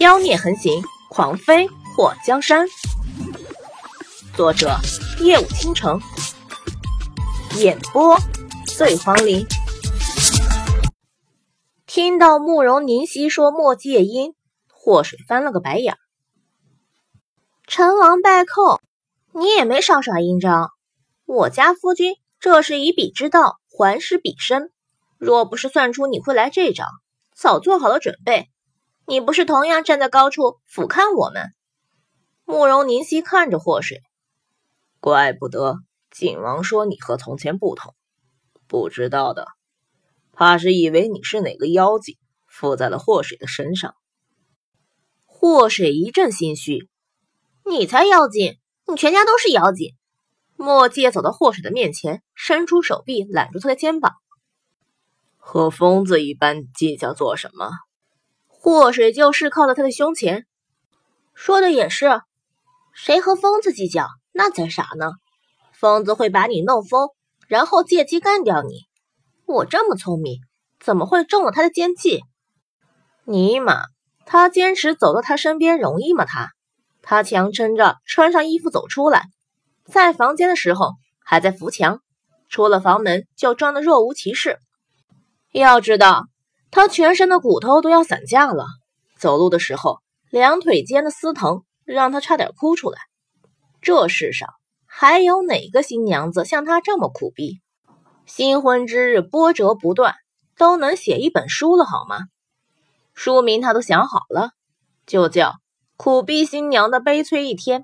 妖孽横行，狂飞破江山。作者：夜舞倾城，演播：醉黄林。听到慕容凝曦说莫介音，祸水翻了个白眼。成王败寇，你也没少耍阴招。我家夫君这是以彼之道还施彼身，若不是算出你会来这招，早做好了准备。你不是同样站在高处俯瞰我们？慕容凝曦看着祸水，怪不得景王说你和从前不同。不知道的，怕是以为你是哪个妖精附在了祸水的身上。祸水一阵心虚，你才妖精，你全家都是妖精。墨界走到祸水的面前，伸出手臂揽住他的肩膀，和疯子一般计较做什么？祸水就是靠在他的胸前，说的也是，谁和疯子计较，那才傻呢。疯子会把你弄疯，然后借机干掉你。我这么聪明，怎么会中了他的奸计？尼玛，他坚持走到他身边容易吗？他，他强撑着穿上衣服走出来，在房间的时候还在扶墙，出了房门就装的若无其事。要知道。他全身的骨头都要散架了，走路的时候两腿间的撕疼让他差点哭出来。这世上还有哪个新娘子像他这么苦逼？新婚之日波折不断，都能写一本书了好吗？书名他都想好了，就叫《苦逼新娘的悲催一天》。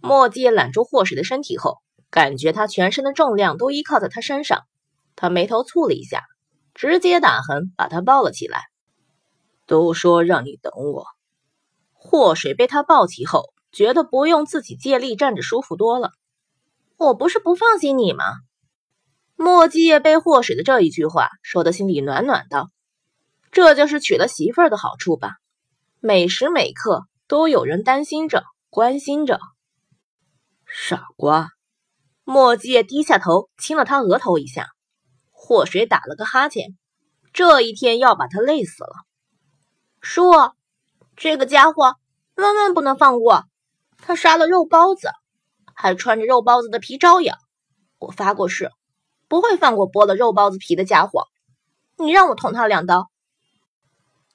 墨迹揽住霍水的身体后，感觉他全身的重量都依靠在他身上，他眉头蹙了一下。直接打横把他抱了起来。都说让你等我。祸水被他抱起后，觉得不用自己借力站着舒服多了。我不是不放心你吗？墨迹也被祸水的这一句话说的心里暖暖的。这就是娶了媳妇儿的好处吧？每时每刻都有人担心着、关心着。傻瓜！墨迹低下头亲了他额头一下。祸水打了个哈欠，这一天要把他累死了。叔，这个家伙万万不能放过！他杀了肉包子，还穿着肉包子的皮招摇。我发过誓，不会放过剥了肉包子皮的家伙。你让我捅他两刀。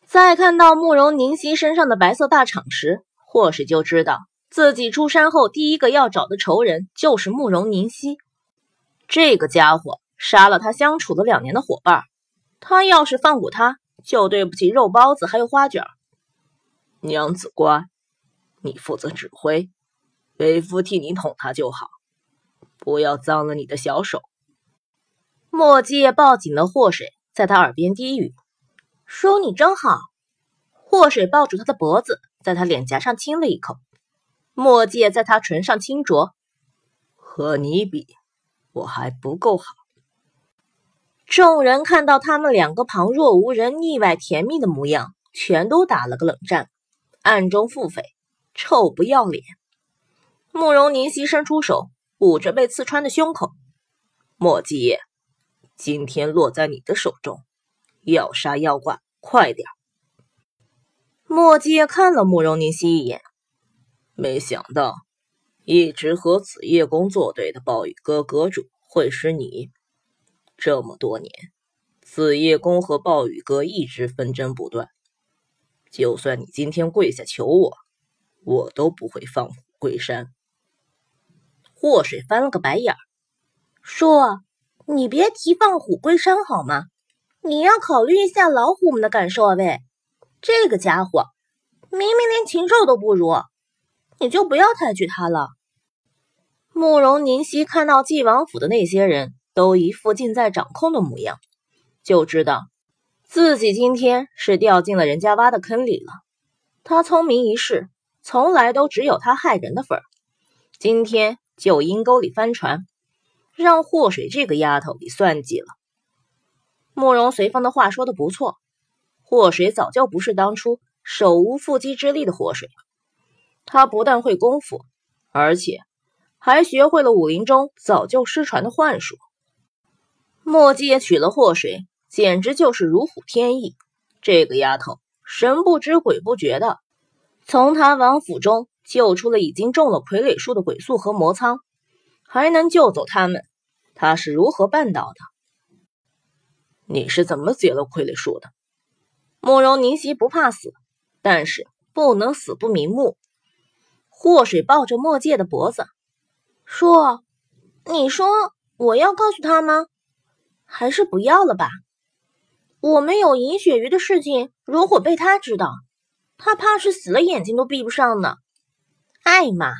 在看到慕容凝夕身上的白色大氅时，霍水就知道自己出山后第一个要找的仇人就是慕容凝夕。这个家伙。杀了他相处了两年的伙伴，他要是放过他，就对不起肉包子还有花卷。娘子乖，你负责指挥，为夫替你捅他就好，不要脏了你的小手。墨迹抱紧了祸水，在他耳边低语：“叔，你真好。”祸水抱住他的脖子，在他脸颊上亲了一口。墨迹在他唇上轻啄：“和你比，我还不够好。”众人看到他们两个旁若无人、腻歪甜蜜的模样，全都打了个冷战，暗中腹诽：臭不要脸。慕容凝曦伸出手捂着被刺穿的胸口：“莫姬，今天落在你的手中，要杀要剐，快点！”莫姬看了慕容凝曦一眼，没想到一直和紫夜宫作对的暴雨阁阁主会是你。这么多年，紫夜宫和暴雨阁一直纷争不断。就算你今天跪下求我，我都不会放虎归山。祸水翻了个白眼儿，说：“你别提放虎归山好吗？你要考虑一下老虎们的感受啊！喂，这个家伙明明连禽兽都不如，你就不要抬举他了。”慕容凝曦看到晋王府的那些人。都一副尽在掌控的模样，就知道自己今天是掉进了人家挖的坑里了。他聪明一世，从来都只有他害人的份儿。今天就阴沟里翻船，让祸水这个丫头给算计了。慕容随风的话说的不错，祸水早就不是当初手无缚鸡之力的祸水了，他不但会功夫，而且还学会了武林中早就失传的幻术。墨迹也娶了祸水，简直就是如虎添翼。这个丫头神不知鬼不觉的从他王府中救出了已经中了傀儡术的鬼宿和魔苍，还能救走他们，他是如何办到的？你是怎么解了傀儡术的？慕容凝曦不怕死，但是不能死不瞑目。祸水抱着墨界的脖子说：“你说我要告诉他吗？还是不要了吧？我们有银鳕鱼的事情，如果被他知道，他怕是死了眼睛都闭不上呢。艾玛，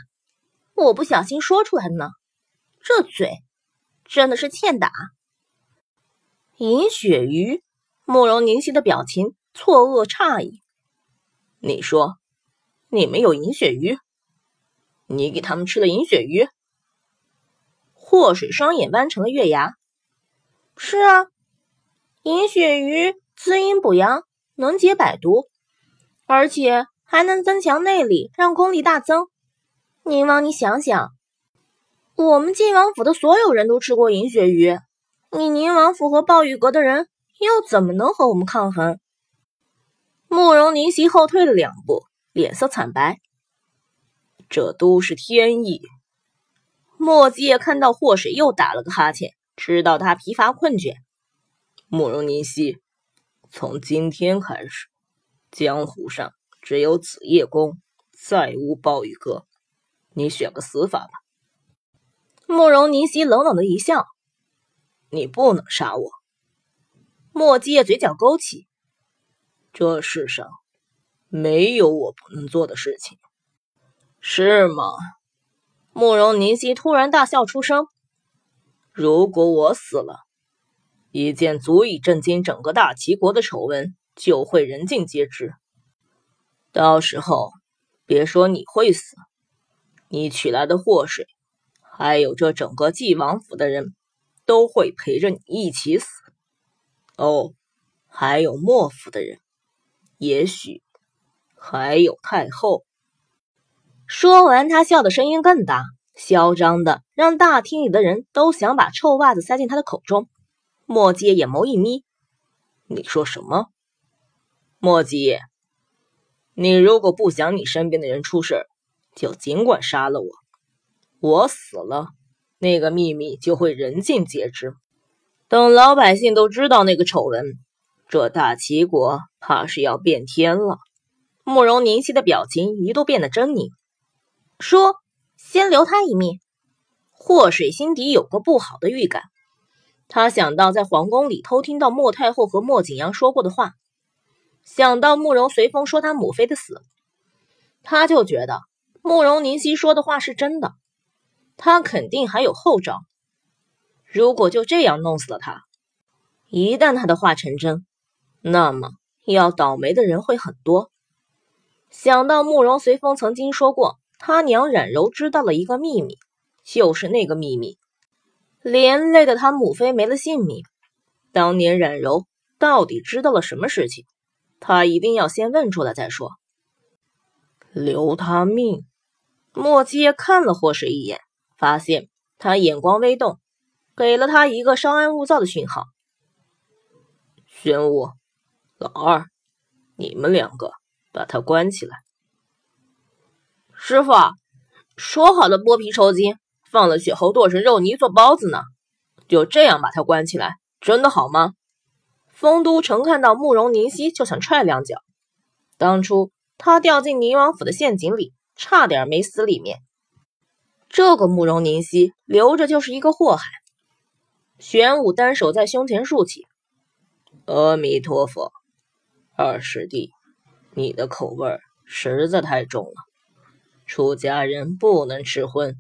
我不小心说出来呢，这嘴真的是欠打。”银鳕鱼，慕容凝曦的表情错愕诧异。你说你们有银鳕鱼？你给他们吃了银鳕鱼？祸水双眼弯成了月牙。是啊，银鳕鱼滋阴补阳，能解百毒，而且还能增强内力，让功力大增。宁王，你想想，我们晋王府的所有人都吃过银鳕鱼，你宁王府和暴雨阁的人又怎么能和我们抗衡？慕容凝曦后退了两步，脸色惨白。这都是天意。墨界看到祸水又打了个哈欠，知道他疲乏困倦。慕容凝曦，从今天开始，江湖上只有紫夜宫，再无暴雨阁。你选个死法吧。慕容凝曦冷冷的一笑：“你不能杀我。”墨界嘴角勾起：“这世上没有我不能做的事情。”是吗？慕容凝曦突然大笑出声。如果我死了，一件足以震惊整个大齐国的丑闻就会人尽皆知。到时候，别说你会死，你娶来的祸水，还有这整个晋王府的人，都会陪着你一起死。哦，还有莫府的人，也许还有太后。说完，他笑的声音更大，嚣张的让大厅里的人都想把臭袜子塞进他的口中。墨迹眼眸一眯：“你说什么？墨迹，你如果不想你身边的人出事，就尽管杀了我。我死了，那个秘密就会人尽皆知。等老百姓都知道那个丑闻，这大齐国怕是要变天了。”慕容凝曦的表情一度变得狰狞。说：“先留他一命。”祸水心底有个不好的预感，他想到在皇宫里偷听到莫太后和莫景阳说过的话，想到慕容随风说他母妃的死，他就觉得慕容凝曦说的话是真的，他肯定还有后招。如果就这样弄死了他，一旦他的话成真，那么要倒霉的人会很多。想到慕容随风曾经说过。他娘冉柔知道了一个秘密，就是那个秘密连累的他母妃没了性命。当年冉柔到底知道了什么事情？他一定要先问出来再说。留他命。莫七看了霍水一眼，发现他眼光微动，给了他一个稍安勿躁的讯号。玄武、老二，你们两个把他关起来。师傅，说好的剥皮抽筋，放了血后剁成肉泥做包子呢？就这样把他关起来，真的好吗？丰都城看到慕容凝曦就想踹两脚。当初他掉进宁王府的陷阱里，差点没死里面。这个慕容凝曦留着就是一个祸害。玄武单手在胸前竖起，阿弥陀佛，二师弟，你的口味实在太重了。出家人不能吃荤，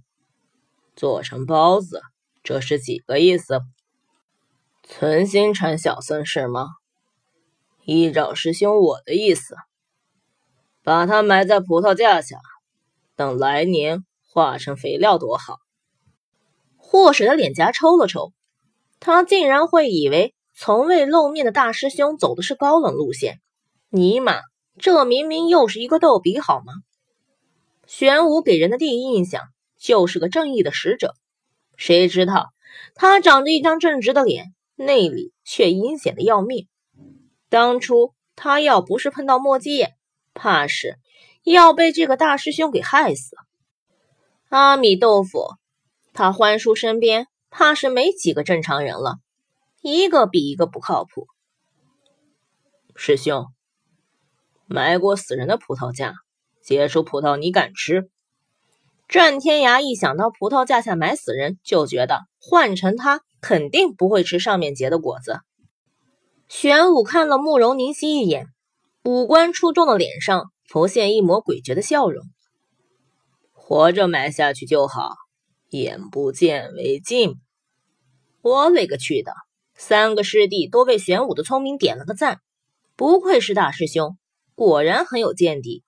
做成包子，这是几个意思？存心缠小僧是吗？依照师兄我的意思，把它埋在葡萄架下，等来年化成肥料多好。祸水的脸颊抽了抽，他竟然会以为从未露面的大师兄走的是高冷路线？尼玛，这明明又是一个逗比，好吗？玄武给人的第一印象就是个正义的使者，谁知道他长着一张正直的脸，内里却阴险的要命。当初他要不是碰到墨迹，怕是要被这个大师兄给害死。阿弥豆腐，他欢叔身边怕是没几个正常人了，一个比一个不靠谱。师兄，埋过死人的葡萄架，结出葡萄你敢吃？战天涯一想到葡萄架下埋死人，就觉得换成他肯定不会吃上面结的果子。玄武看了慕容宁熙一眼，五官出众的脸上浮现一抹诡谲的笑容。活着埋下去就好，眼不见为净。我勒个去的！三个师弟都为玄武的聪明点了个赞，不愧是大师兄，果然很有见地。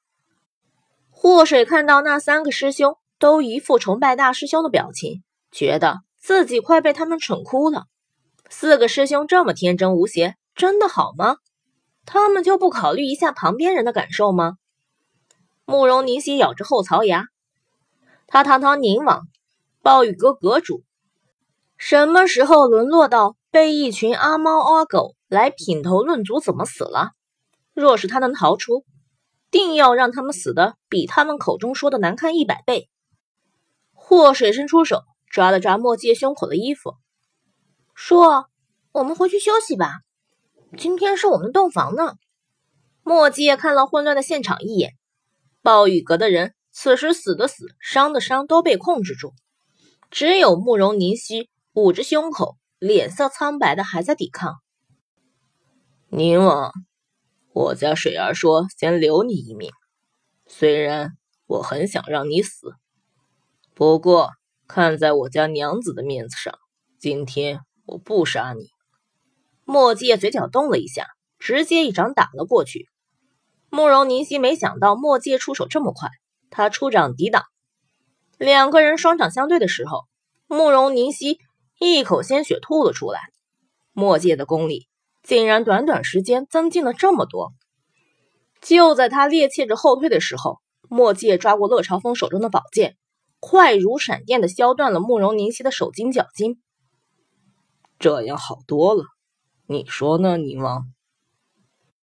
祸水看到那三个师兄。都一副崇拜大师兄的表情，觉得自己快被他们蠢哭了。四个师兄这么天真无邪，真的好吗？他们就不考虑一下旁边人的感受吗？慕容凝曦咬着后槽牙，他堂堂宁王，暴雨阁阁主，什么时候沦落到被一群阿猫阿狗来品头论足怎么死了？若是他能逃出，定要让他们死的比他们口中说的难看一百倍。祸水伸出手，抓了抓墨界胸口的衣服，说：“我们回去休息吧，今天是我们洞房呢。”墨界看了混乱的现场一眼，暴雨阁的人此时死的死，伤的伤都被控制住，只有慕容凝曦捂着胸口，脸色苍白的还在抵抗。宁王，我家水儿说先留你一命，虽然我很想让你死。不过，看在我家娘子的面子上，今天我不杀你。墨界嘴角动了一下，直接一掌打了过去。慕容凝曦没想到墨界出手这么快，他出掌抵挡。两个人双掌相对的时候，慕容凝曦一口鲜血吐了出来。墨界的功力竟然短短时间增进了这么多。就在他趔趄着后退的时候，墨界抓过乐朝风手中的宝剑。快如闪电的削断了慕容凝曦的手筋脚筋，这样好多了，你说呢，宁王？